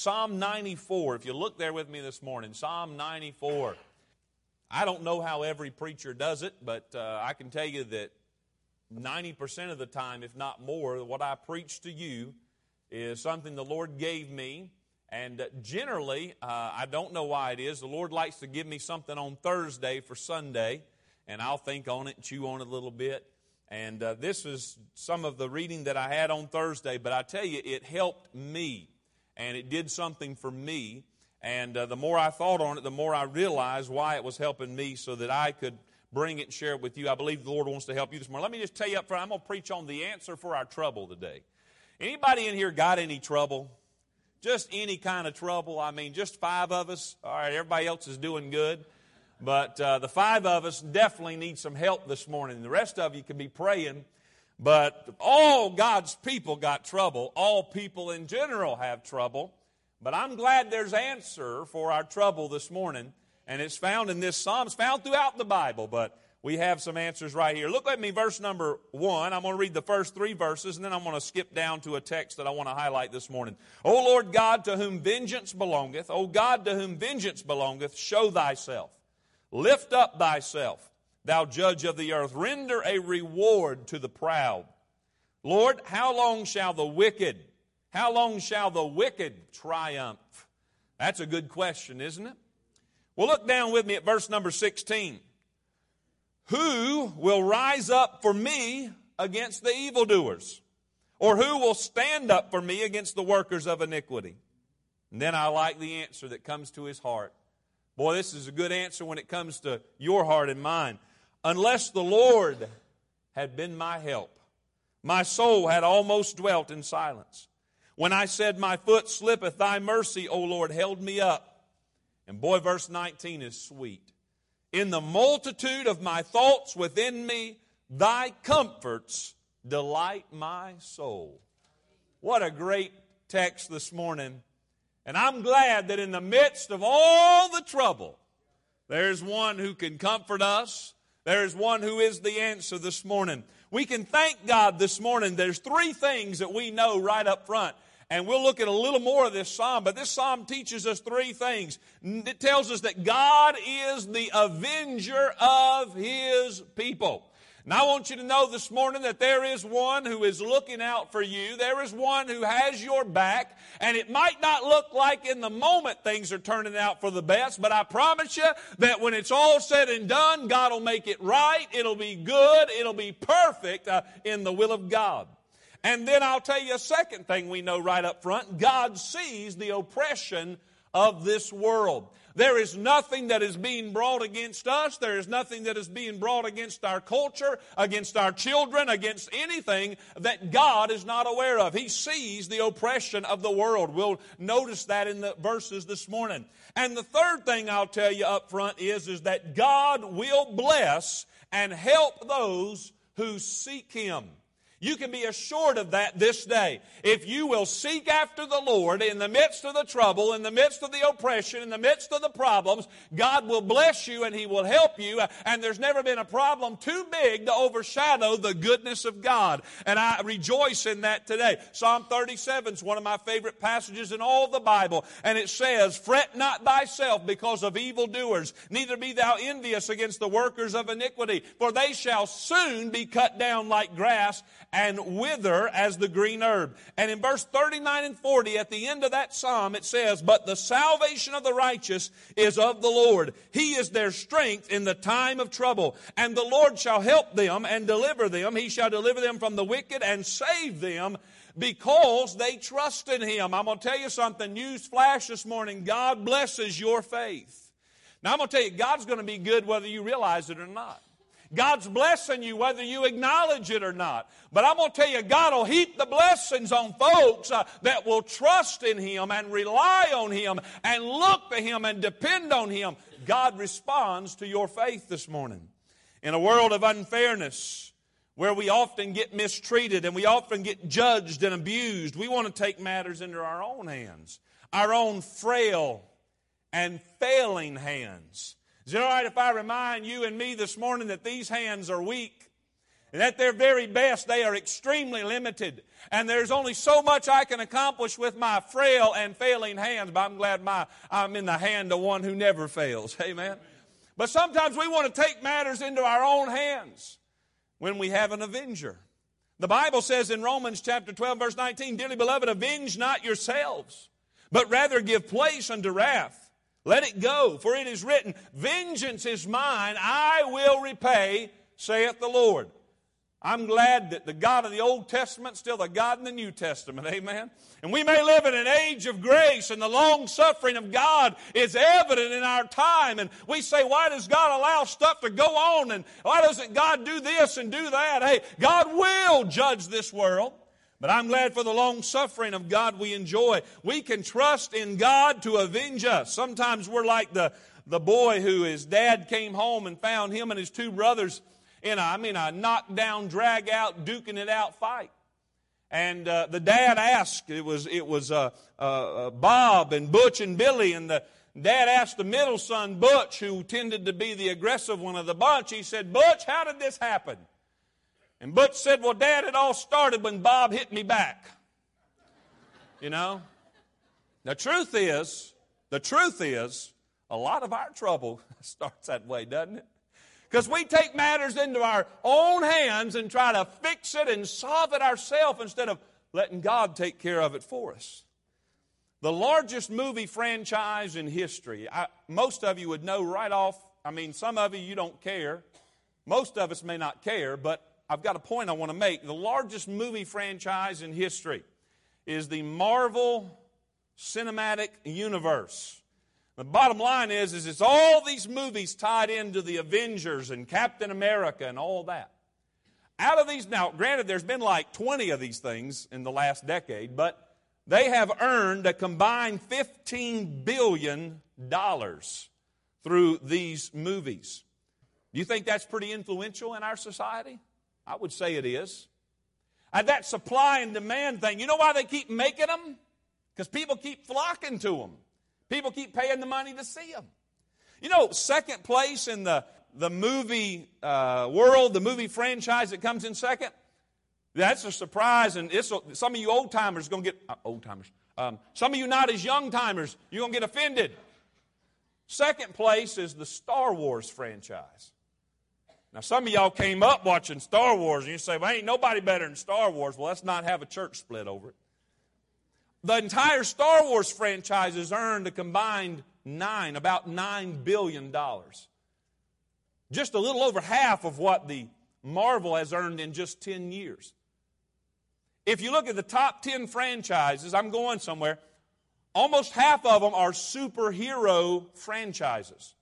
Psalm 94. If you look there with me this morning, Psalm 94. I don't know how every preacher does it, but uh, I can tell you that 90% of the time, if not more, what I preach to you is something the Lord gave me. And uh, generally, uh, I don't know why it is. The Lord likes to give me something on Thursday for Sunday, and I'll think on it and chew on it a little bit. And uh, this is some of the reading that I had on Thursday, but I tell you, it helped me, and it did something for me. And uh, the more I thought on it, the more I realized why it was helping me so that I could bring it and share it with you. I believe the Lord wants to help you this morning. Let me just tell you up front, I'm going to preach on the answer for our trouble today. Anybody in here got any trouble? Just any kind of trouble? I mean, just five of us? All right, everybody else is doing good. But uh, the five of us definitely need some help this morning. The rest of you can be praying. But all God's people got trouble. All people in general have trouble. But I'm glad there's answer for our trouble this morning. And it's found in this psalm. It's found throughout the Bible, but we have some answers right here. Look at me, verse number one. I'm going to read the first three verses, and then I'm going to skip down to a text that I want to highlight this morning. O Lord God, to whom vengeance belongeth, O God, to whom vengeance belongeth, show thyself. Lift up thyself, thou judge of the earth. Render a reward to the proud. Lord, how long shall the wicked, how long shall the wicked triumph? That's a good question, isn't it? Well, look down with me at verse number 16. Who will rise up for me against the evildoers? Or who will stand up for me against the workers of iniquity? And then I like the answer that comes to his heart. Boy, this is a good answer when it comes to your heart and mine. Unless the Lord had been my help, my soul had almost dwelt in silence. When I said, My foot slippeth, thy mercy, O Lord, held me up. And boy, verse 19 is sweet. In the multitude of my thoughts within me, thy comforts delight my soul. What a great text this morning and I'm glad that in the midst of all the trouble, there's one who can comfort us. There's one who is the answer this morning. We can thank God this morning. There's three things that we know right up front. And we'll look at a little more of this psalm, but this psalm teaches us three things. It tells us that God is the avenger of his people. And I want you to know this morning that there is one who is looking out for you. There is one who has your back. And it might not look like in the moment things are turning out for the best, but I promise you that when it's all said and done, God will make it right. It'll be good. It'll be perfect uh, in the will of God. And then I'll tell you a second thing we know right up front God sees the oppression of this world. There is nothing that is being brought against us. There is nothing that is being brought against our culture, against our children, against anything that God is not aware of. He sees the oppression of the world. We'll notice that in the verses this morning. And the third thing I'll tell you up front is, is that God will bless and help those who seek Him. You can be assured of that this day. If you will seek after the Lord in the midst of the trouble, in the midst of the oppression, in the midst of the problems, God will bless you and He will help you. And there's never been a problem too big to overshadow the goodness of God. And I rejoice in that today. Psalm 37 is one of my favorite passages in all the Bible. And it says, Fret not thyself because of evildoers, neither be thou envious against the workers of iniquity, for they shall soon be cut down like grass and wither as the green herb. And in verse 39 and 40, at the end of that psalm, it says, But the salvation of the righteous is of the Lord. He is their strength in the time of trouble. And the Lord shall help them and deliver them. He shall deliver them from the wicked and save them because they trust in Him. I'm going to tell you something. News flash this morning. God blesses your faith. Now, I'm going to tell you, God's going to be good whether you realize it or not. God's blessing you whether you acknowledge it or not. But I'm going to tell you, God will heap the blessings on folks uh, that will trust in Him and rely on Him and look to Him and depend on Him. God responds to your faith this morning. In a world of unfairness, where we often get mistreated and we often get judged and abused, we want to take matters into our own hands, our own frail and failing hands. Is it all right if I remind you and me this morning that these hands are weak? And at their very best, they are extremely limited. And there's only so much I can accomplish with my frail and failing hands, but I'm glad my, I'm in the hand of one who never fails. Amen. But sometimes we want to take matters into our own hands when we have an avenger. The Bible says in Romans chapter 12, verse 19, Dearly beloved, avenge not yourselves, but rather give place unto wrath. Let it go, for it is written, Vengeance is mine, I will repay, saith the Lord. I'm glad that the God of the Old Testament is still the God in the New Testament. Amen. And we may live in an age of grace and the long suffering of God is evident in our time. And we say, why does God allow stuff to go on? And why doesn't God do this and do that? Hey, God will judge this world. But I'm glad for the long suffering of God we enjoy. We can trust in God to avenge us. Sometimes we're like the, the boy who his dad came home and found him and his two brothers in a, I mean, a knockdown, drag out, duking it out fight. And uh, the dad asked, it was, it was uh, uh, uh, Bob and Butch and Billy, and the dad asked the middle son, Butch, who tended to be the aggressive one of the bunch, he said, Butch, how did this happen? And Butch said, Well, Dad, it all started when Bob hit me back. You know? The truth is, the truth is, a lot of our trouble starts that way, doesn't it? Because we take matters into our own hands and try to fix it and solve it ourselves instead of letting God take care of it for us. The largest movie franchise in history, I, most of you would know right off. I mean, some of you, you don't care. Most of us may not care, but I've got a point I want to make. The largest movie franchise in history is the Marvel Cinematic Universe. The bottom line is, is it's all these movies tied into the Avengers and Captain America and all that. Out of these, now granted, there's been like 20 of these things in the last decade, but they have earned a combined $15 billion through these movies. Do you think that's pretty influential in our society? I would say it is. And that supply and demand thing, you know why they keep making them? Because people keep flocking to them. People keep paying the money to see them. You know, second place in the, the movie uh, world, the movie franchise that comes in second, that's a surprise. And it's, some of you old timers going to get, uh, old timers, um, some of you not as young timers, you're going to get offended. Second place is the Star Wars franchise. Now, some of y'all came up watching Star Wars and you say, well, ain't nobody better than Star Wars. Well, let's not have a church split over it. The entire Star Wars franchise has earned a combined nine, about nine billion dollars. Just a little over half of what the Marvel has earned in just 10 years. If you look at the top 10 franchises, I'm going somewhere, almost half of them are superhero franchises.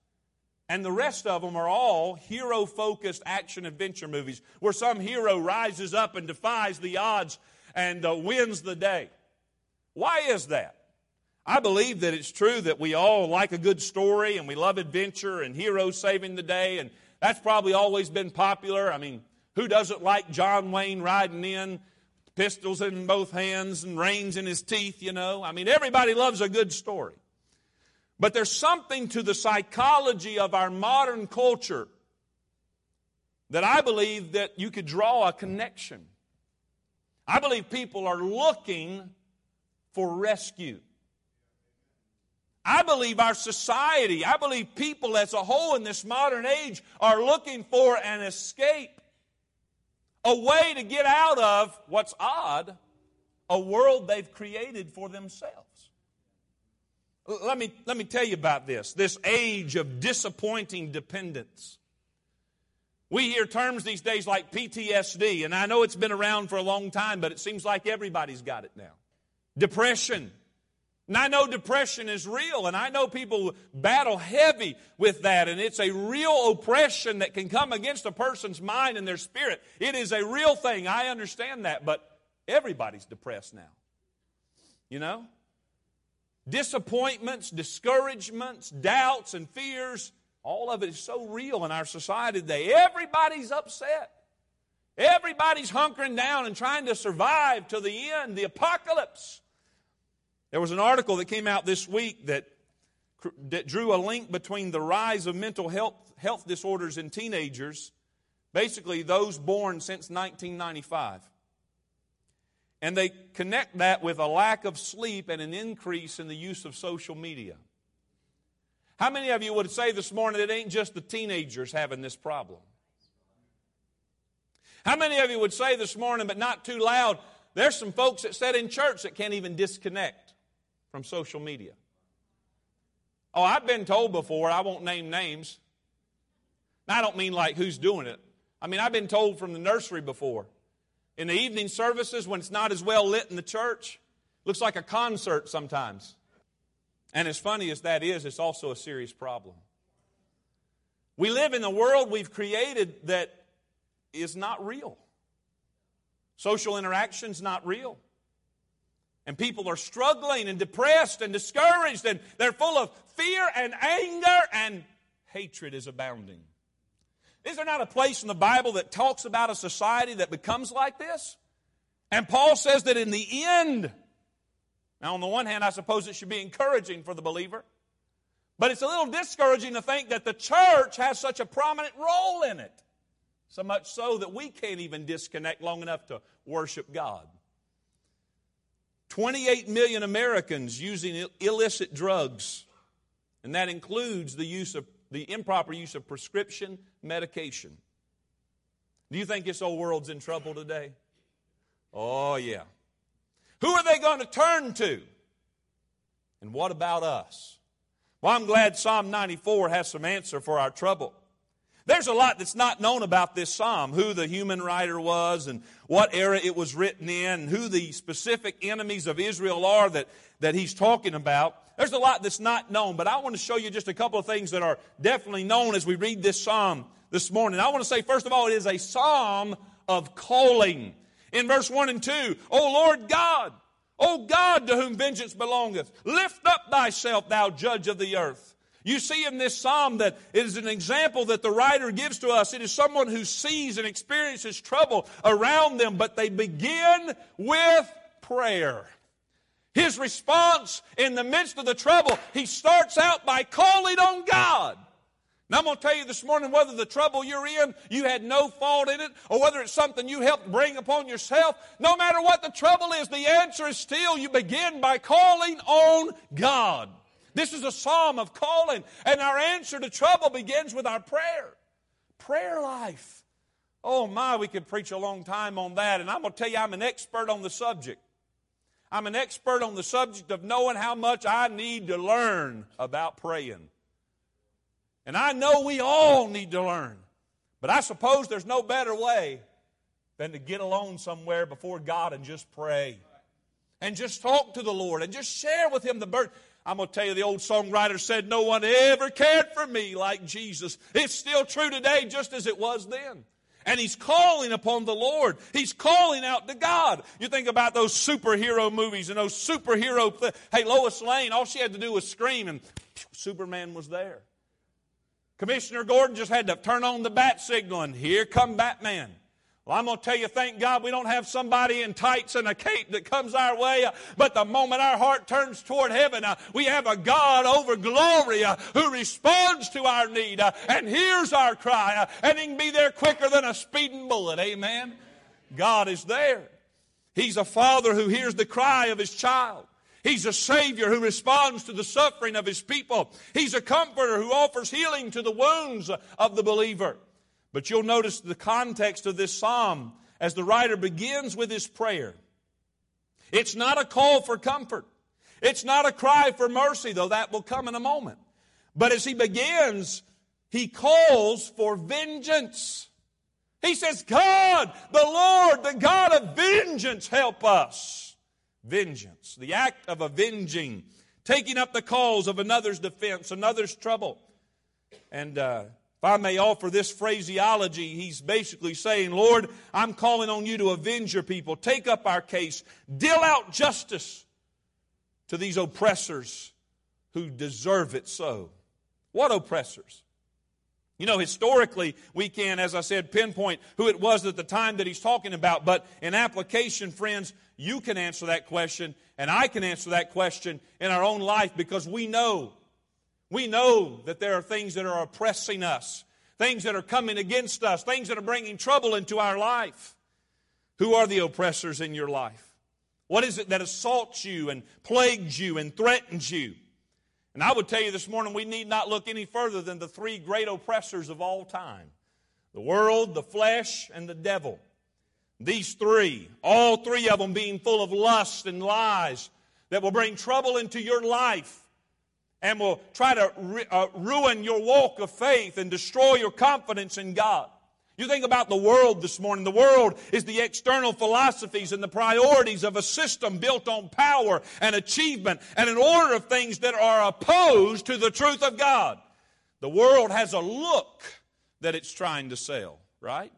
And the rest of them are all hero focused action adventure movies where some hero rises up and defies the odds and uh, wins the day. Why is that? I believe that it's true that we all like a good story and we love adventure and heroes saving the day, and that's probably always been popular. I mean, who doesn't like John Wayne riding in, pistols in both hands and reins in his teeth, you know? I mean, everybody loves a good story. But there's something to the psychology of our modern culture that I believe that you could draw a connection. I believe people are looking for rescue. I believe our society, I believe people as a whole in this modern age are looking for an escape, a way to get out of what's odd, a world they've created for themselves. Let me, let me tell you about this this age of disappointing dependence. We hear terms these days like PTSD, and I know it's been around for a long time, but it seems like everybody's got it now. Depression. And I know depression is real, and I know people battle heavy with that, and it's a real oppression that can come against a person's mind and their spirit. It is a real thing. I understand that, but everybody's depressed now. You know? Disappointments, discouragements, doubts, and fears, all of it is so real in our society today. Everybody's upset. Everybody's hunkering down and trying to survive to the end, the apocalypse. There was an article that came out this week that, that drew a link between the rise of mental health, health disorders in teenagers Basically, those born since 1995. And they connect that with a lack of sleep and an increase in the use of social media. How many of you would say this morning it ain't just the teenagers having this problem? How many of you would say this morning, but not too loud, there's some folks that sit in church that can't even disconnect from social media? Oh, I've been told before, I won't name names. I don't mean like who's doing it. I mean, I've been told from the nursery before. In the evening services, when it's not as well lit in the church, looks like a concert sometimes. And as funny as that is, it's also a serious problem. We live in a world we've created that is not real. Social interaction's not real. And people are struggling and depressed and discouraged, and they're full of fear and anger, and hatred is abounding. Is there not a place in the Bible that talks about a society that becomes like this? And Paul says that in the end, now on the one hand, I suppose it should be encouraging for the believer, but it's a little discouraging to think that the church has such a prominent role in it. So much so that we can't even disconnect long enough to worship God. 28 million Americans using illicit drugs, and that includes the use of the improper use of prescription medication. Do you think this old world's in trouble today? Oh, yeah. Who are they going to turn to? And what about us? Well, I'm glad Psalm 94 has some answer for our trouble. There's a lot that's not known about this psalm who the human writer was, and what era it was written in, and who the specific enemies of Israel are that, that he's talking about. There's a lot that's not known, but I want to show you just a couple of things that are definitely known as we read this psalm this morning. I want to say, first of all, it is a psalm of calling. In verse 1 and 2, O Lord God, O God to whom vengeance belongeth, lift up thyself, thou judge of the earth. You see in this psalm that it is an example that the writer gives to us. It is someone who sees and experiences trouble around them, but they begin with prayer. His response in the midst of the trouble, he starts out by calling on God. Now, I'm going to tell you this morning whether the trouble you're in, you had no fault in it, or whether it's something you helped bring upon yourself, no matter what the trouble is, the answer is still you begin by calling on God. This is a psalm of calling, and our answer to trouble begins with our prayer. Prayer life. Oh my, we could preach a long time on that, and I'm going to tell you I'm an expert on the subject. I'm an expert on the subject of knowing how much I need to learn about praying. And I know we all need to learn. But I suppose there's no better way than to get alone somewhere before God and just pray. And just talk to the Lord and just share with Him the burden. I'm going to tell you, the old songwriter said, No one ever cared for me like Jesus. It's still true today, just as it was then and he's calling upon the Lord. He's calling out to God. You think about those superhero movies and those superhero. Th- hey, Lois Lane, all she had to do was scream, and Superman was there. Commissioner Gordon just had to turn on the bat signal, and here come Batman. Well, I'm going to tell you, thank God we don't have somebody in tights and a cape that comes our way. Uh, but the moment our heart turns toward heaven, uh, we have a God over glory uh, who responds to our need and hears our cry. And he can be there quicker than a speeding bullet. Amen. God is there. He's a father who hears the cry of his child. He's a Savior who responds to the suffering of His people. He's a comforter who offers healing to the wounds of the believer. But you'll notice the context of this psalm as the writer begins with his prayer. It's not a call for comfort. It's not a cry for mercy, though that will come in a moment. But as he begins, he calls for vengeance. He says, God, the Lord, the God of vengeance, help us. Vengeance, the act of avenging, taking up the cause of another's defense, another's trouble. And uh, if I may offer this phraseology, he's basically saying, Lord, I'm calling on you to avenge your people. Take up our case. Deal out justice to these oppressors who deserve it so. What oppressors? You know, historically, we can, as I said, pinpoint who it was at the time that he's talking about. But in application, friends, you can answer that question, and I can answer that question in our own life because we know we know that there are things that are oppressing us. things that are coming against us, things that are bringing trouble into our life. Who are the oppressors in your life? What is it that assaults you and plagues you and threatens you? And I would tell you this morning, we need not look any further than the three great oppressors of all time the world, the flesh, and the devil. These three, all three of them being full of lust and lies that will bring trouble into your life and will try to uh, ruin your walk of faith and destroy your confidence in God. You think about the world this morning. The world is the external philosophies and the priorities of a system built on power and achievement and an order of things that are opposed to the truth of God. The world has a look that it's trying to sell, right?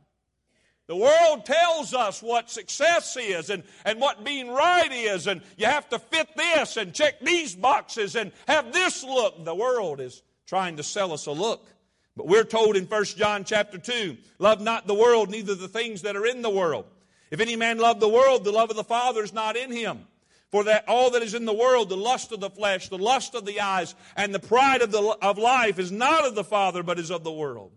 The world tells us what success is and, and what being right is, and you have to fit this and check these boxes and have this look. The world is trying to sell us a look. But we're told in 1 John chapter 2, love not the world, neither the things that are in the world. If any man love the world, the love of the Father is not in him. For that all that is in the world, the lust of the flesh, the lust of the eyes, and the pride of, the, of life is not of the Father, but is of the world.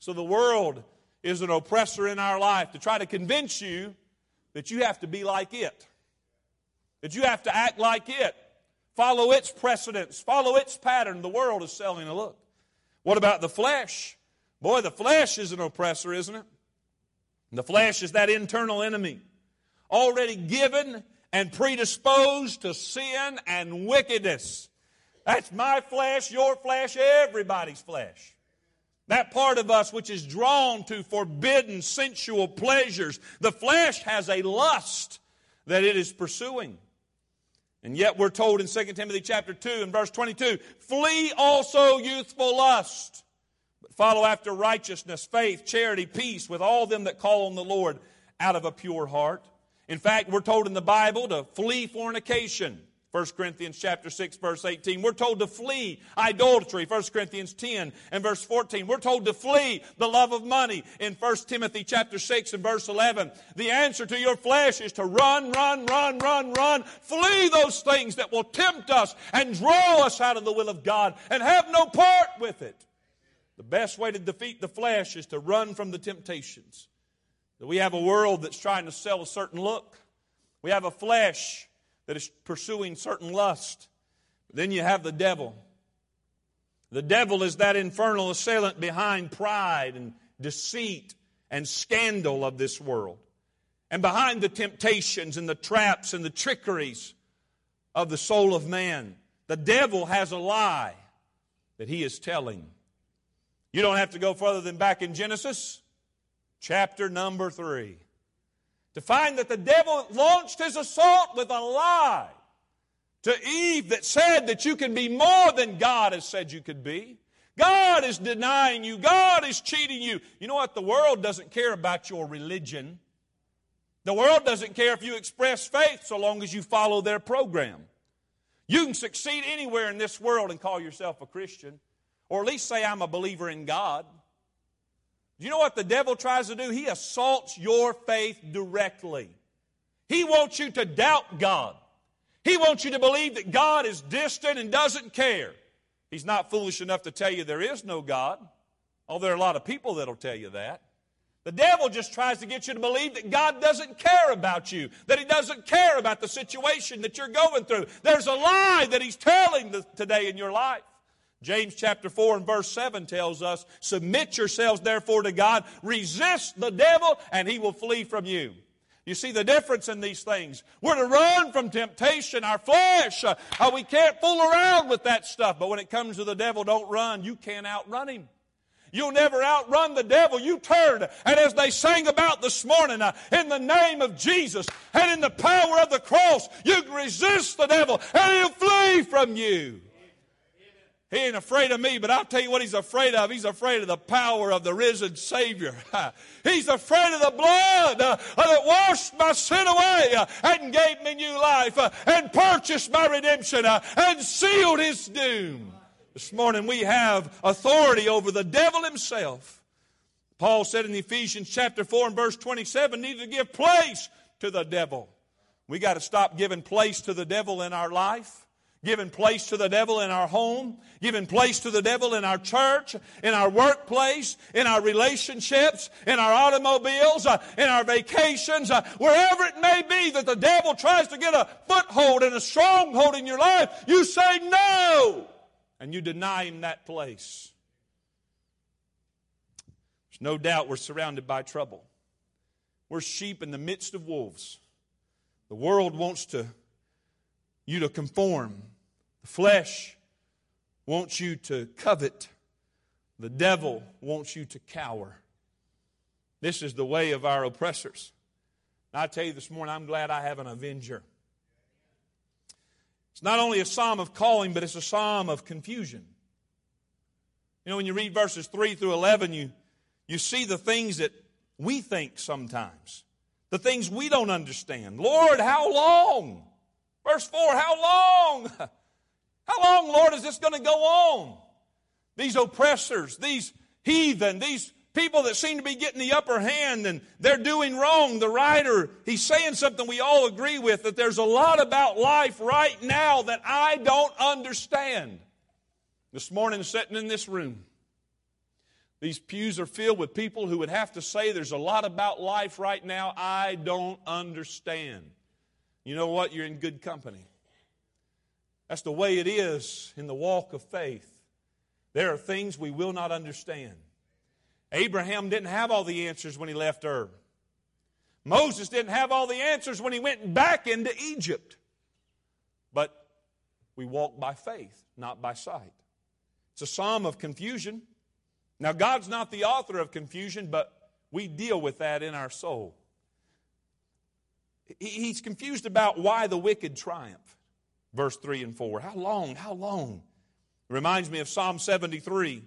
So the world is an oppressor in our life to try to convince you that you have to be like it, that you have to act like it, follow its precedents, follow its pattern. The world is selling a look. What about the flesh? Boy, the flesh is an oppressor, isn't it? The flesh is that internal enemy, already given and predisposed to sin and wickedness. That's my flesh, your flesh, everybody's flesh. That part of us which is drawn to forbidden sensual pleasures. The flesh has a lust that it is pursuing. And yet we're told in 2 Timothy chapter 2 and verse 22, flee also youthful lust, but follow after righteousness, faith, charity, peace with all them that call on the Lord out of a pure heart. In fact, we're told in the Bible to flee fornication. 1 Corinthians chapter 6 verse 18. We're told to flee idolatry. 1 Corinthians 10 and verse 14. We're told to flee the love of money in 1 Timothy chapter 6 and verse 11. The answer to your flesh is to run, run, run, run, run. Flee those things that will tempt us and draw us out of the will of God and have no part with it. The best way to defeat the flesh is to run from the temptations. We have a world that's trying to sell a certain look. We have a flesh that is pursuing certain lust. Then you have the devil. The devil is that infernal assailant behind pride and deceit and scandal of this world. And behind the temptations and the traps and the trickeries of the soul of man, the devil has a lie that he is telling. You don't have to go further than back in Genesis, chapter number three to find that the devil launched his assault with a lie to Eve that said that you can be more than God has said you could be. God is denying you. God is cheating you. You know what? The world doesn't care about your religion. The world doesn't care if you express faith so long as you follow their program. You can succeed anywhere in this world and call yourself a Christian, or at least say, I'm a believer in God. Do you know what the devil tries to do? He assaults your faith directly. He wants you to doubt God. He wants you to believe that God is distant and doesn't care. He's not foolish enough to tell you there is no God. Oh, there are a lot of people that'll tell you that. The devil just tries to get you to believe that God doesn't care about you, that He doesn't care about the situation that you're going through. There's a lie that He's telling today in your life. James chapter 4 and verse 7 tells us, Submit yourselves therefore to God, resist the devil, and he will flee from you. You see the difference in these things. We're to run from temptation, our flesh. Uh, we can't fool around with that stuff. But when it comes to the devil, don't run. You can't outrun him. You'll never outrun the devil. You turn. And as they sang about this morning, uh, in the name of Jesus and in the power of the cross, you can resist the devil and he'll flee from you. He ain't afraid of me, but I'll tell you what he's afraid of. He's afraid of the power of the risen Savior. he's afraid of the blood uh, that washed my sin away uh, and gave me new life uh, and purchased my redemption uh, and sealed his doom. This morning we have authority over the devil himself. Paul said in Ephesians chapter 4 and verse 27, need to give place to the devil. We got to stop giving place to the devil in our life giving place to the devil in our home, given place to the devil in our church, in our workplace, in our relationships, in our automobiles, uh, in our vacations, uh, wherever it may be that the devil tries to get a foothold and a stronghold in your life, you say no and you deny him that place. There's no doubt we're surrounded by trouble. We're sheep in the midst of wolves. The world wants to you to conform. The flesh wants you to covet. The devil wants you to cower. This is the way of our oppressors. I tell you this morning, I'm glad I have an avenger. It's not only a psalm of calling, but it's a psalm of confusion. You know, when you read verses 3 through 11, you, you see the things that we think sometimes, the things we don't understand. Lord, how long? Verse 4 How long? How long, Lord, is this going to go on? These oppressors, these heathen, these people that seem to be getting the upper hand and they're doing wrong. The writer, he's saying something we all agree with that there's a lot about life right now that I don't understand. This morning, sitting in this room, these pews are filled with people who would have to say there's a lot about life right now I don't understand you know what? You're in good company. That's the way it is in the walk of faith. There are things we will not understand. Abraham didn't have all the answers when he left Ur. Moses didn't have all the answers when he went back into Egypt. But we walk by faith, not by sight. It's a psalm of confusion. Now, God's not the author of confusion, but we deal with that in our soul. He's confused about why the wicked triumph. Verse 3 and 4. How long? How long? It reminds me of Psalm 73.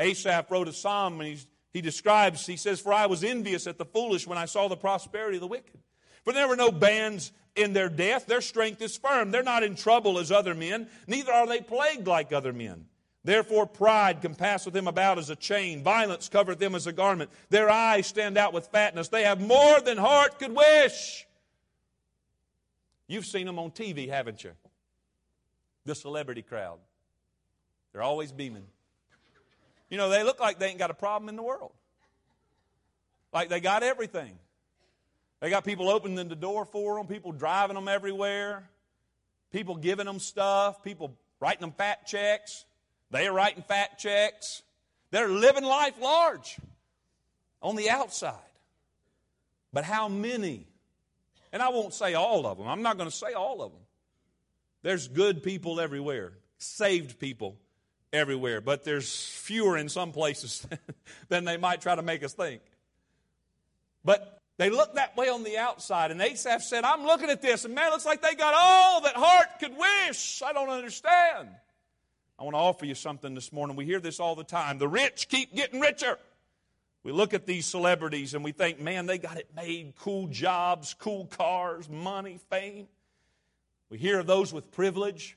Asaph wrote a psalm and he's, he describes, he says, For I was envious at the foolish when I saw the prosperity of the wicked. For there were no bands in their death. Their strength is firm. They're not in trouble as other men, neither are they plagued like other men. Therefore, pride compasseth them about as a chain. Violence covereth them as a garment. Their eyes stand out with fatness. They have more than heart could wish. You've seen them on TV, haven't you? The celebrity crowd. They're always beaming. You know, they look like they ain't got a problem in the world. Like they got everything. They got people opening the door for them, people driving them everywhere, people giving them stuff, people writing them fat checks. They're writing fat checks. They're living life large on the outside. But how many and I won't say all of them. I'm not going to say all of them. There's good people everywhere, saved people everywhere, but there's fewer in some places than they might try to make us think. But they look that way on the outside, and Asaph said, I'm looking at this, and man, it looks like they got all that heart could wish. I don't understand. I want to offer you something this morning. We hear this all the time. The rich keep getting richer. We look at these celebrities and we think, man, they got it made cool jobs, cool cars, money, fame. We hear of those with privilege.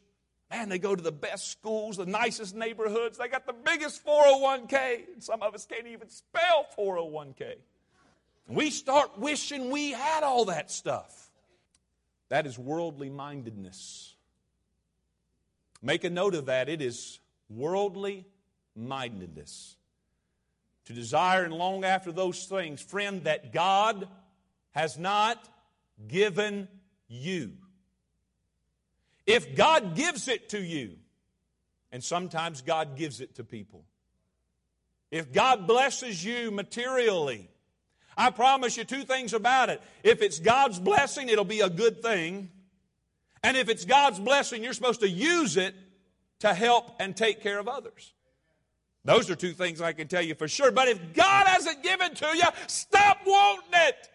Man, they go to the best schools, the nicest neighborhoods. They got the biggest 401k. And some of us can't even spell 401k. And We start wishing we had all that stuff. That is worldly mindedness. Make a note of that. It is worldly mindedness to desire and long after those things, friend, that God has not given you. If God gives it to you, and sometimes God gives it to people, if God blesses you materially, I promise you two things about it. If it's God's blessing, it'll be a good thing. And if it's God's blessing, you're supposed to use it to help and take care of others. Those are two things I can tell you for sure. But if God hasn't given to you, stop wanting it.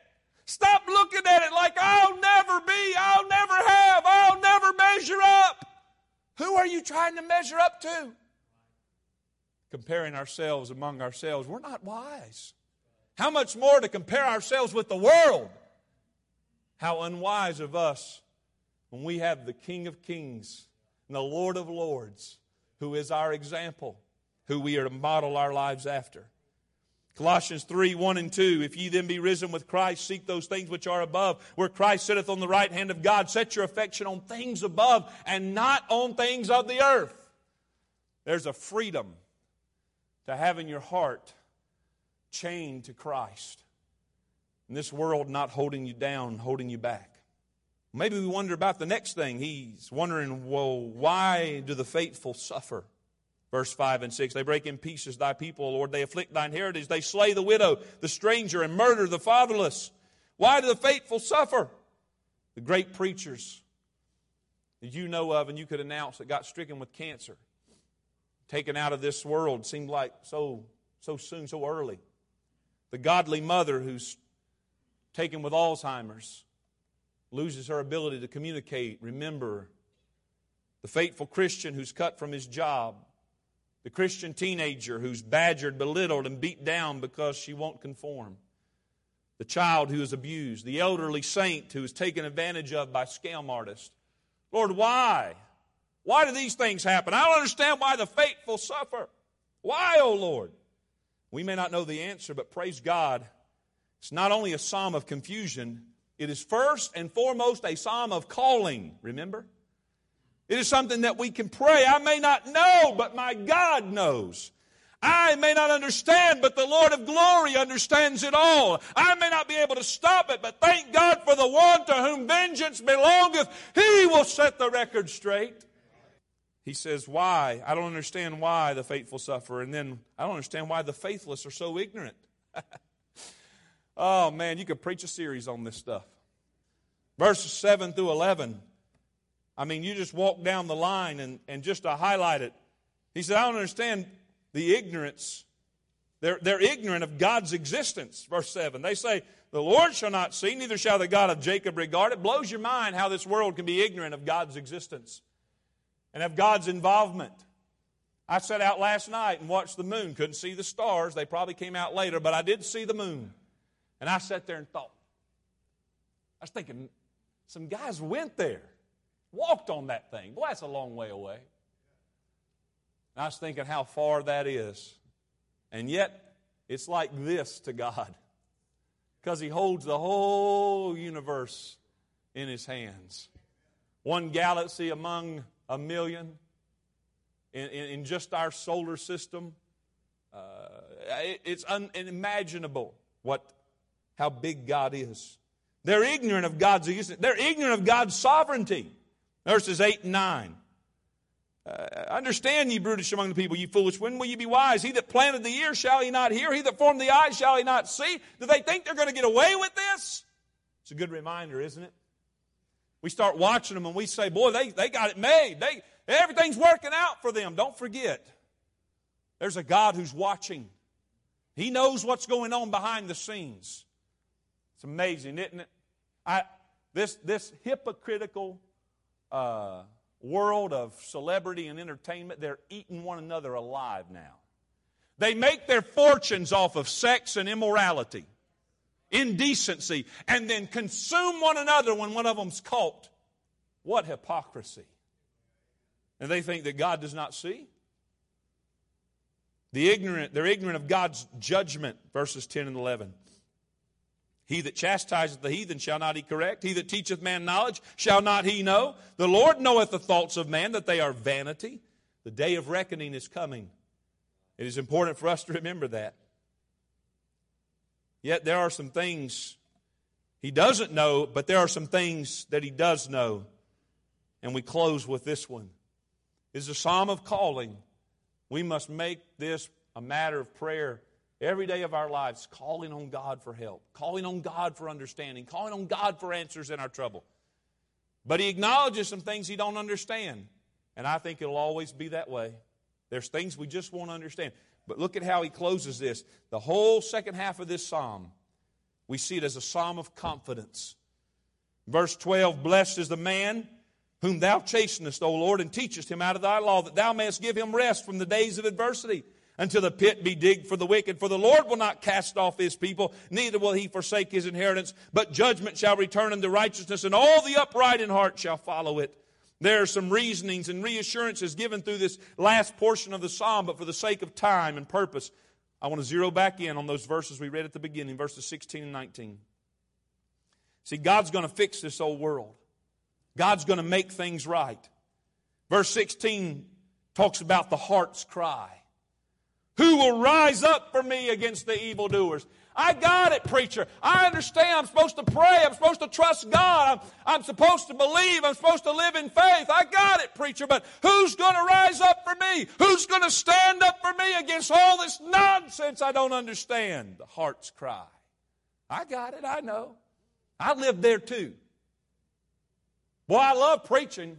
Stop looking at it like I'll never be, I'll never have, I'll never measure up. Who are you trying to measure up to? Comparing ourselves among ourselves, we're not wise. How much more to compare ourselves with the world? How unwise of us when we have the King of Kings and the Lord of Lords, who is our example who we are to model our lives after. Colossians 3 1 and 2. If ye then be risen with Christ, seek those things which are above, where Christ sitteth on the right hand of God. Set your affection on things above and not on things of the earth. There's a freedom to having your heart chained to Christ. In this world, not holding you down, holding you back. Maybe we wonder about the next thing. He's wondering, well, why do the faithful suffer? Verse 5 and 6 They break in pieces thy people, Lord. They afflict thine heritage. They slay the widow, the stranger, and murder the fatherless. Why do the faithful suffer? The great preachers that you know of and you could announce that got stricken with cancer, taken out of this world, seemed like so, so soon, so early. The godly mother who's taken with Alzheimer's loses her ability to communicate, remember. The faithful Christian who's cut from his job the Christian teenager who's badgered, belittled, and beat down because she won't conform, the child who is abused, the elderly saint who is taken advantage of by scam artists. Lord, why? Why do these things happen? I don't understand why the faithful suffer. Why, O oh Lord? We may not know the answer, but praise God, it's not only a psalm of confusion, it is first and foremost a psalm of calling, remember? It is something that we can pray. I may not know, but my God knows. I may not understand, but the Lord of glory understands it all. I may not be able to stop it, but thank God for the one to whom vengeance belongeth. He will set the record straight. He says, Why? I don't understand why the faithful suffer. And then I don't understand why the faithless are so ignorant. oh, man, you could preach a series on this stuff. Verses 7 through 11. I mean, you just walk down the line and, and just to highlight it. He said, I don't understand the ignorance. They're, they're ignorant of God's existence. Verse 7. They say, The Lord shall not see, neither shall the God of Jacob regard. It blows your mind how this world can be ignorant of God's existence and of God's involvement. I sat out last night and watched the moon. Couldn't see the stars. They probably came out later, but I did see the moon. And I sat there and thought. I was thinking, some guys went there walked on that thing. Boy, that's a long way away. And I was thinking how far that is. And yet, it's like this to God because He holds the whole universe in His hands. One galaxy among a million in, in, in just our solar system. Uh, it, it's unimaginable what, how big God is. They're ignorant of God's. They're ignorant of God's sovereignty. Verses 8 and 9. Uh, understand, ye brutish among the people, ye foolish. When will ye be wise? He that planted the ear, shall he not hear? He that formed the eye, shall he not see? Do they think they're going to get away with this? It's a good reminder, isn't it? We start watching them and we say, boy, they, they got it made. They, everything's working out for them. Don't forget, there's a God who's watching. He knows what's going on behind the scenes. It's amazing, isn't it? I, this, this hypocritical uh, world of celebrity and entertainment, they're eating one another alive now. They make their fortunes off of sex and immorality, indecency, and then consume one another when one of them's caught. What hypocrisy. And they think that God does not see. The ignorant, they're ignorant of God's judgment, verses 10 and 11. He that chastiseth the heathen shall not he correct. He that teacheth man knowledge shall not he know. The Lord knoweth the thoughts of man, that they are vanity. The day of reckoning is coming. It is important for us to remember that. Yet there are some things he doesn't know, but there are some things that he does know. And we close with this one. Is a psalm of calling. We must make this a matter of prayer every day of our lives calling on God for help, calling on God for understanding, calling on God for answers in our trouble. But he acknowledges some things he don't understand. And I think it'll always be that way. There's things we just won't understand. But look at how he closes this. The whole second half of this psalm, we see it as a psalm of confidence. Verse 12 Blessed is the man whom thou chastenest, O Lord, and teachest him out of thy law, that thou mayest give him rest from the days of adversity until the pit be digged for the wicked. For the Lord will not cast off his people, neither will he forsake his inheritance, but judgment shall return unto righteousness, and all the upright in heart shall follow it. There are some reasonings and reassurances given through this last portion of the psalm, but for the sake of time and purpose, I want to zero back in on those verses we read at the beginning, verses 16 and 19. See, God's going to fix this old world. God's going to make things right. Verse 16 talks about the heart's cry. Who will rise up for me against the evildoers? I got it, preacher. I understand. I'm supposed to pray. I'm supposed to trust God. I'm, I'm supposed to believe. I'm supposed to live in faith. I got it, preacher. But who's going to rise up for me? Who's going to stand up for me against all this nonsense I don't understand? The heart's cry. I got it. I know. I lived there too. Boy, I love preaching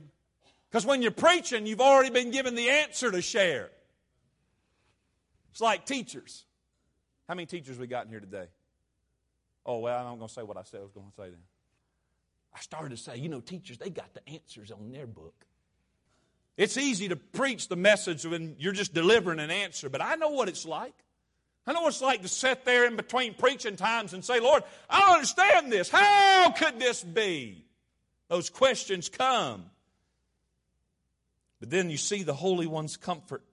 because when you're preaching, you've already been given the answer to share. It's like teachers. How many teachers we got in here today? Oh, well, I'm going to say what I said I was going to say then. I started to say, you know, teachers, they got the answers on their book. It's easy to preach the message when you're just delivering an answer, but I know what it's like. I know what it's like to sit there in between preaching times and say, Lord, I don't understand this. How could this be? Those questions come. But then you see the Holy One's comfort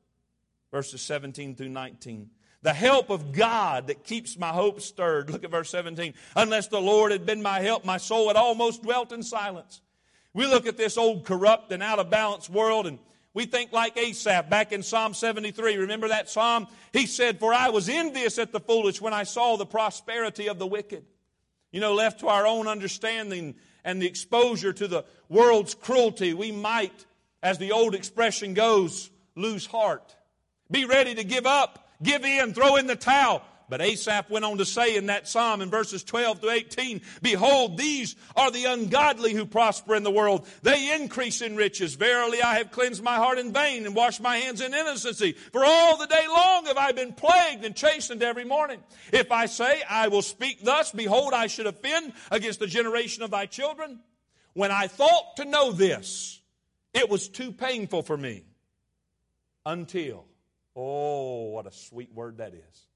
verses 17 through 19. The help of God that keeps my hope stirred. Look at verse 17. Unless the Lord had been my help, my soul had almost dwelt in silence. We look at this old corrupt and out of balance world and we think like Asaph back in Psalm 73. Remember that psalm? He said, For I was envious at the foolish when I saw the prosperity of the wicked. You know, left to our own understanding and the exposure to the world's cruelty, we might, as the old expression goes, lose heart. Be ready to give up, give in, throw in the towel. But Asaph went on to say in that psalm in verses 12 to 18, Behold, these are the ungodly who prosper in the world. They increase in riches. Verily, I have cleansed my heart in vain and washed my hands in innocency. For all the day long have I been plagued and chastened every morning. If I say, I will speak thus, behold, I should offend against the generation of thy children. When I thought to know this, it was too painful for me until Oh, what a sweet word that is.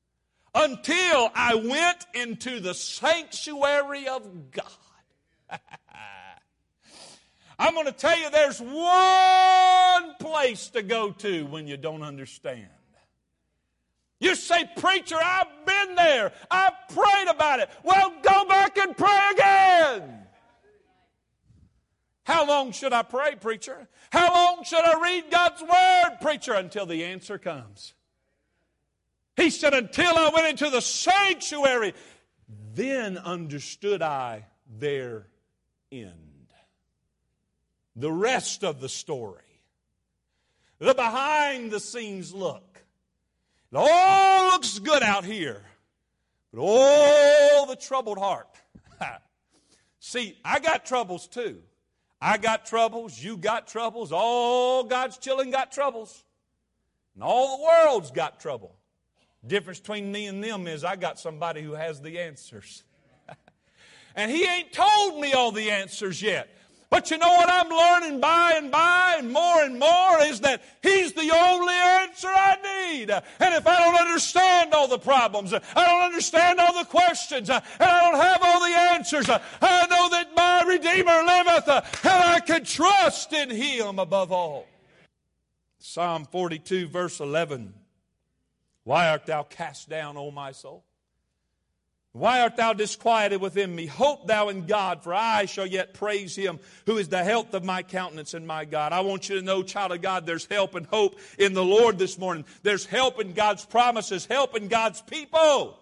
Until I went into the sanctuary of God. I'm going to tell you there's one place to go to when you don't understand. You say, Preacher, I've been there. I've prayed about it. Well, go back and pray again. How long should I pray, preacher? How long should I read God's word, preacher? Until the answer comes. He said, Until I went into the sanctuary, then understood I their end. The rest of the story, the behind the scenes look. It all looks good out here, but all the troubled heart. See, I got troubles too. I got troubles, you got troubles, all God's children got troubles. And all the world's got trouble. Difference between me and them is I got somebody who has the answers. and he ain't told me all the answers yet. But you know what I'm learning by and by and more and more is that He's the only answer I need. And if I don't understand all the problems, I don't understand all the questions, and I don't have all the answers, I know that my Redeemer liveth and I can trust in Him above all. Psalm 42, verse 11. Why art thou cast down, O my soul? Why art thou disquieted within me? Hope thou in God, for I shall yet praise him who is the health of my countenance and my God. I want you to know, child of God, there's help and hope in the Lord this morning. There's help in God's promises, help in God's people.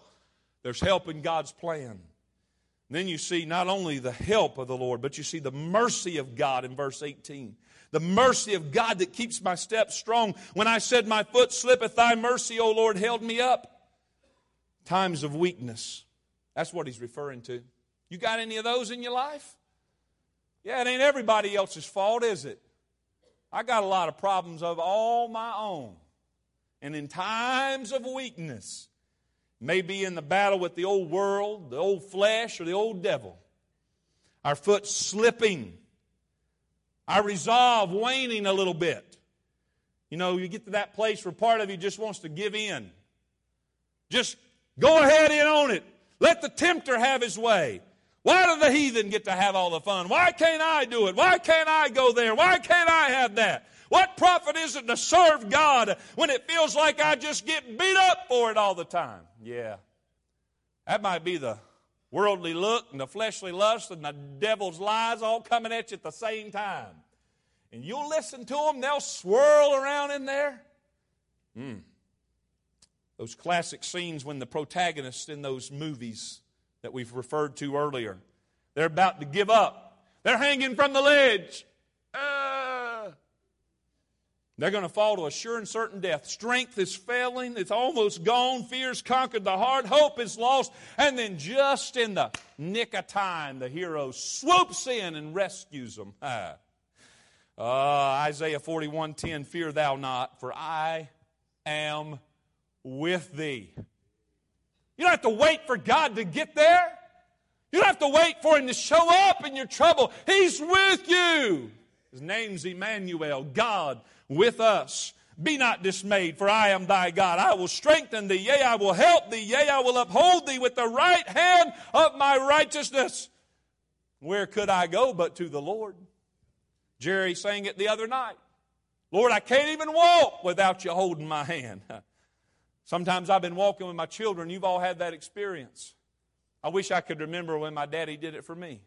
There's help in God's plan. And then you see not only the help of the Lord, but you see the mercy of God in verse 18. The mercy of God that keeps my steps strong. When I said, My foot slippeth, thy mercy, O Lord, held me up. Times of weakness that's what he's referring to. You got any of those in your life? Yeah, it ain't everybody else's fault, is it? I got a lot of problems of all my own. And in times of weakness, maybe in the battle with the old world, the old flesh, or the old devil, our foot slipping, our resolve waning a little bit. You know, you get to that place where part of you just wants to give in. Just go ahead and own it. Let the tempter have his way. Why do the heathen get to have all the fun? Why can't I do it? Why can't I go there? Why can't I have that? What profit is it to serve God when it feels like I just get beat up for it all the time? Yeah. That might be the worldly look and the fleshly lust and the devil's lies all coming at you at the same time. And you'll listen to them, they'll swirl around in there. Mm. Those classic scenes when the protagonists in those movies that we've referred to earlier, they're about to give up. They're hanging from the ledge. Uh, they're going to fall to a sure and certain death. Strength is failing. It's almost gone. Fear's conquered the heart. Hope is lost. And then just in the nick of time, the hero swoops in and rescues them. Uh, Isaiah 41:10, Fear thou not, for I am with thee. You don't have to wait for God to get there. You don't have to wait for Him to show up in your trouble. He's with you. His name's Emmanuel, God with us. Be not dismayed, for I am thy God. I will strengthen thee, yea, I will help thee, yea, I will uphold thee with the right hand of my righteousness. Where could I go but to the Lord? Jerry sang it the other night. Lord, I can't even walk without you holding my hand. Sometimes I've been walking with my children. You've all had that experience. I wish I could remember when my daddy did it for me.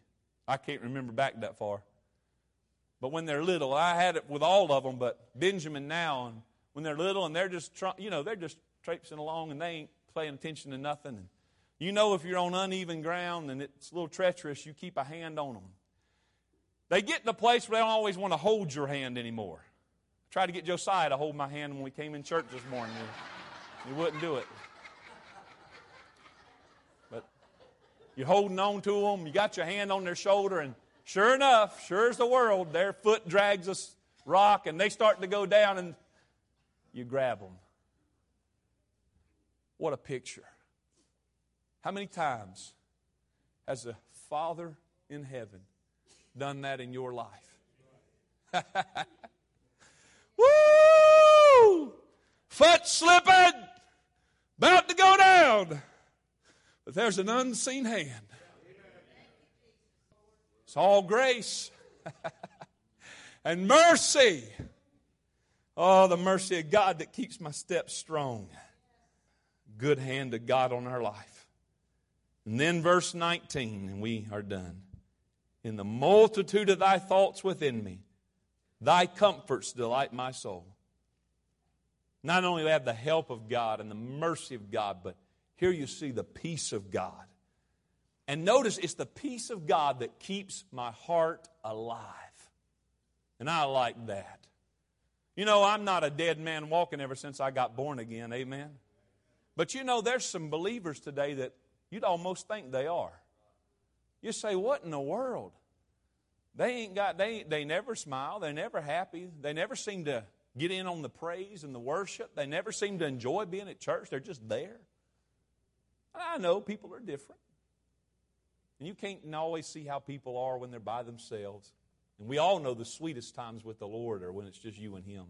I can't remember back that far. But when they're little, I had it with all of them, but Benjamin now, and when they're little and they're just, you know, they're just traipsing along and they ain't paying attention to nothing. And you know, if you're on uneven ground and it's a little treacherous, you keep a hand on them. They get in a place where they don't always want to hold your hand anymore. I tried to get Josiah to hold my hand when we came in church this morning. You wouldn't do it. But you're holding on to them, you got your hand on their shoulder, and sure enough, sure as the world, their foot drags a rock and they start to go down, and you grab them. What a picture. How many times has the Father in heaven done that in your life? Woo! Foot slipping! about to go down. But there's an unseen hand. It's all grace and mercy. Oh, the mercy of God that keeps my steps strong. Good hand of God on our life. And then verse 19, and we are done. In the multitude of thy thoughts within me, thy comforts delight my soul. Not only have the help of God and the mercy of God, but here you see the peace of God. And notice it's the peace of God that keeps my heart alive. And I like that. You know, I'm not a dead man walking ever since I got born again. Amen. But you know, there's some believers today that you'd almost think they are. You say, what in the world? They ain't got, they, they never smile. They're never happy. They never seem to get in on the praise and the worship. They never seem to enjoy being at church. They're just there. I know people are different. And you can't always see how people are when they're by themselves. And we all know the sweetest times with the Lord are when it's just you and Him.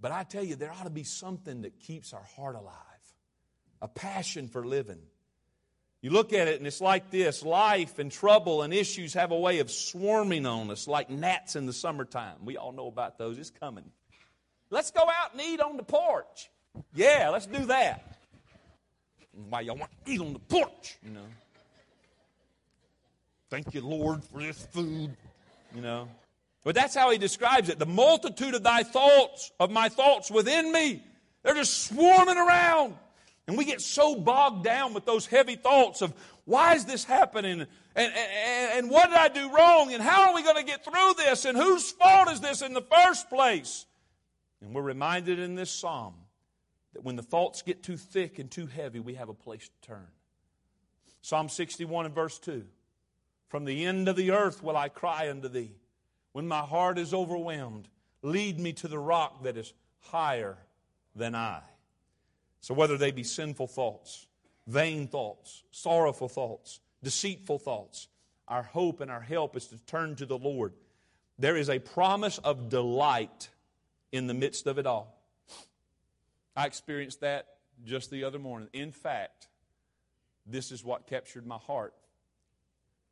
But I tell you, there ought to be something that keeps our heart alive a passion for living. You look at it and it's like this life and trouble and issues have a way of swarming on us like gnats in the summertime. We all know about those. It's coming. Let's go out and eat on the porch. Yeah, let's do that. Why y'all want to eat on the porch, you know? Thank you, Lord, for this food, you know. But that's how he describes it. The multitude of thy thoughts, of my thoughts within me, they're just swarming around. And we get so bogged down with those heavy thoughts of why is this happening? And, and, and what did I do wrong? And how are we going to get through this? And whose fault is this in the first place? And we're reminded in this psalm that when the thoughts get too thick and too heavy, we have a place to turn. Psalm 61 and verse 2 From the end of the earth will I cry unto thee. When my heart is overwhelmed, lead me to the rock that is higher than I. So, whether they be sinful thoughts, vain thoughts, sorrowful thoughts, deceitful thoughts, our hope and our help is to turn to the Lord. There is a promise of delight in the midst of it all. I experienced that just the other morning. In fact, this is what captured my heart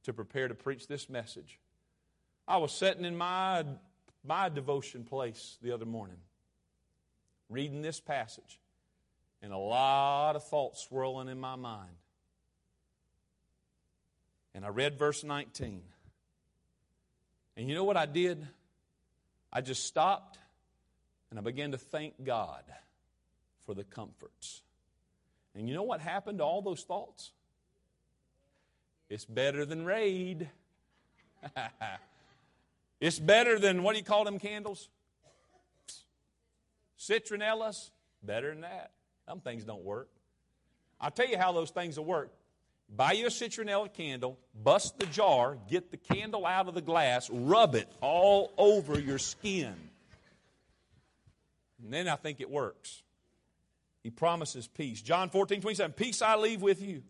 to prepare to preach this message. I was sitting in my my devotion place the other morning, reading this passage, and a lot of thoughts swirling in my mind. And I read verse 19. And you know what I did? I just stopped and I began to thank God for the comforts. And you know what happened to all those thoughts? It's better than raid. it's better than what do you call them candles? Citronellas. Better than that. Some things don't work. I'll tell you how those things will work. Buy you a citronella candle, bust the jar, get the candle out of the glass, rub it all over your skin. And then I think it works. He promises peace. John 14, 27, Peace I leave with you.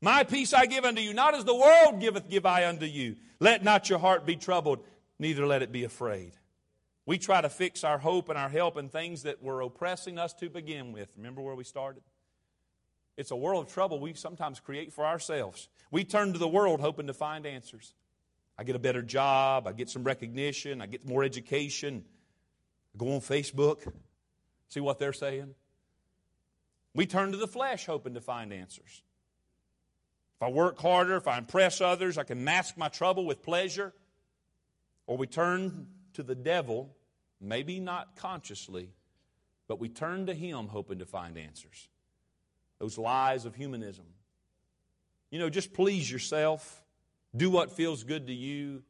My peace I give unto you, not as the world giveth, give I unto you. Let not your heart be troubled, neither let it be afraid. We try to fix our hope and our help in things that were oppressing us to begin with. Remember where we started? It's a world of trouble we sometimes create for ourselves. We turn to the world hoping to find answers. I get a better job, I get some recognition, I get more education. I go on Facebook, see what they're saying. We turn to the flesh hoping to find answers. If I work harder, if I impress others, I can mask my trouble with pleasure. Or we turn to the devil, maybe not consciously, but we turn to him hoping to find answers those lies of humanism. You know, just please yourself, do what feels good to you.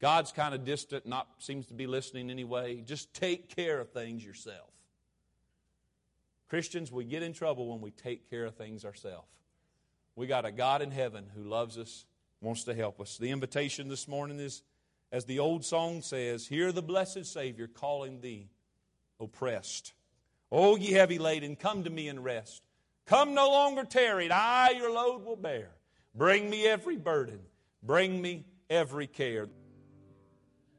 God's kind of distant, not seems to be listening anyway. Just take care of things yourself. Christians, we get in trouble when we take care of things ourselves. We got a God in heaven who loves us, wants to help us. The invitation this morning is, as the old song says, Hear the blessed Savior calling thee, oppressed. O ye heavy laden, come to me and rest. Come no longer tarried, I your load will bear. Bring me every burden, bring me every care.